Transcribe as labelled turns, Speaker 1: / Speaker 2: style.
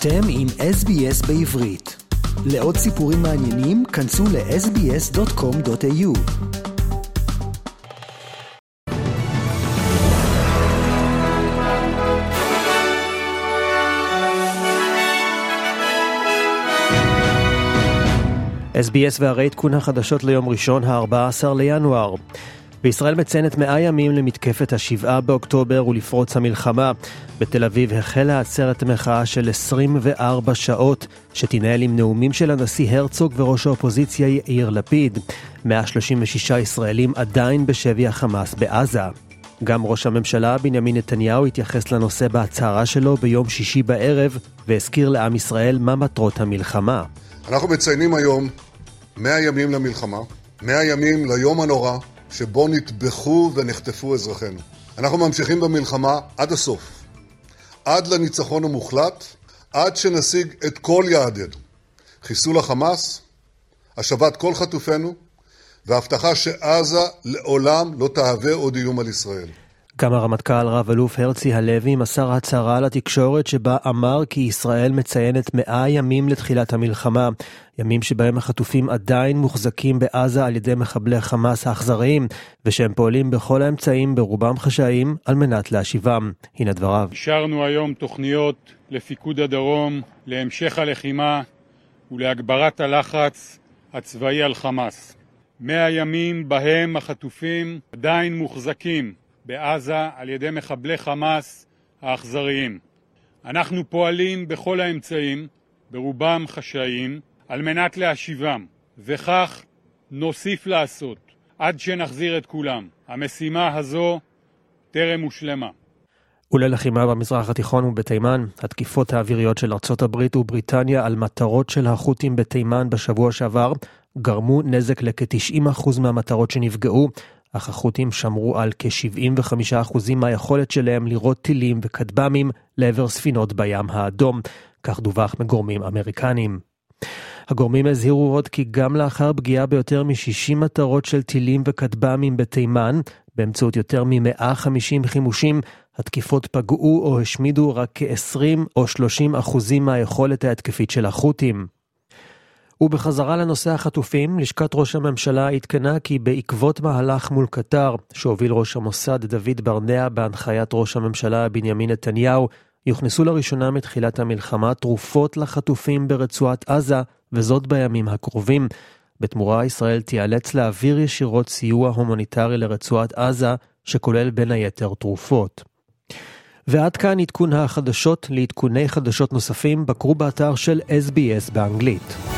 Speaker 1: אתם עם SBS בעברית. לעוד סיפורים מעניינים, כנסו ל-sbs.com.au. SBS והרי עדכון החדשות ליום ראשון, ה-14 לינואר. וישראל מציינת 100 ימים למתקפת ה-7 באוקטובר ולפרוץ המלחמה. בתל אביב החלה עצרת מחאה של 24 שעות, שתנהל עם נאומים של הנשיא הרצוג וראש האופוזיציה יאיר לפיד. 136 ישראלים עדיין בשבי החמאס בעזה. גם ראש הממשלה בנימין נתניהו התייחס לנושא בהצהרה שלו ביום שישי בערב, והזכיר לעם ישראל מה מטרות המלחמה.
Speaker 2: אנחנו מציינים היום 100 ימים למלחמה, 100 ימים ליום הנורא שבו נטבחו ונחטפו אזרחינו. אנחנו ממשיכים במלחמה עד הסוף, עד לניצחון המוחלט, עד שנשיג את כל יעדינו. חיסול החמאס, השבת כל חטופינו, והבטחה שעזה לעולם לא תהווה עוד איום על ישראל.
Speaker 1: גם הרמטכ"ל רב-אלוף הרצי הלוי מסר הצהרה לתקשורת שבה אמר כי ישראל מציינת מאה ימים לתחילת המלחמה, ימים שבהם החטופים עדיין מוחזקים בעזה על ידי מחבלי חמאס האכזריים, ושהם פועלים בכל האמצעים, ברובם חשאיים, על מנת להשיבם. הנה דבריו.
Speaker 3: אישרנו היום תוכניות לפיקוד הדרום, להמשך הלחימה ולהגברת הלחץ הצבאי על חמאס. מאה ימים בהם החטופים עדיין מוחזקים בעזה על ידי מחבלי חמאס האכזריים. אנחנו פועלים בכל האמצעים, ברובם חשאיים, על מנת להשיבם, וכך נוסיף לעשות עד שנחזיר את כולם. המשימה הזו טרם הושלמה.
Speaker 1: וללחימה במזרח התיכון ובתימן, התקיפות האוויריות של ארצות הברית ובריטניה על מטרות של החות'ים בתימן בשבוע שעבר גרמו נזק לכ-90% מהמטרות שנפגעו, אך החות'ים שמרו על כ-75% מהיכולת שלהם לירות טילים וכטב"מים לעבר ספינות בים האדום, כך דווח מגורמים אמריקניים. הגורמים הזהירו עוד כי גם לאחר פגיעה ביותר מ-60 מטרות של טילים וכטב"מים בתימן, באמצעות יותר מ-150 חימושים, התקיפות פגעו או השמידו רק כ-20 או 30 אחוזים מהיכולת ההתקפית של החות'ים. ובחזרה לנושא החטופים, לשכת ראש הממשלה עדכנה כי בעקבות מהלך מול קטר, שהוביל ראש המוסד דוד ברנע בהנחיית ראש הממשלה בנימין נתניהו, יוכנסו לראשונה מתחילת המלחמה תרופות לחטופים ברצועת עזה, וזאת בימים הקרובים. בתמורה ישראל תיאלץ להעביר ישירות סיוע הומניטרי לרצועת עזה, שכולל בין היתר תרופות. ועד כאן עדכון החדשות. לעדכוני חדשות נוספים, בקרו באתר של SBS באנגלית.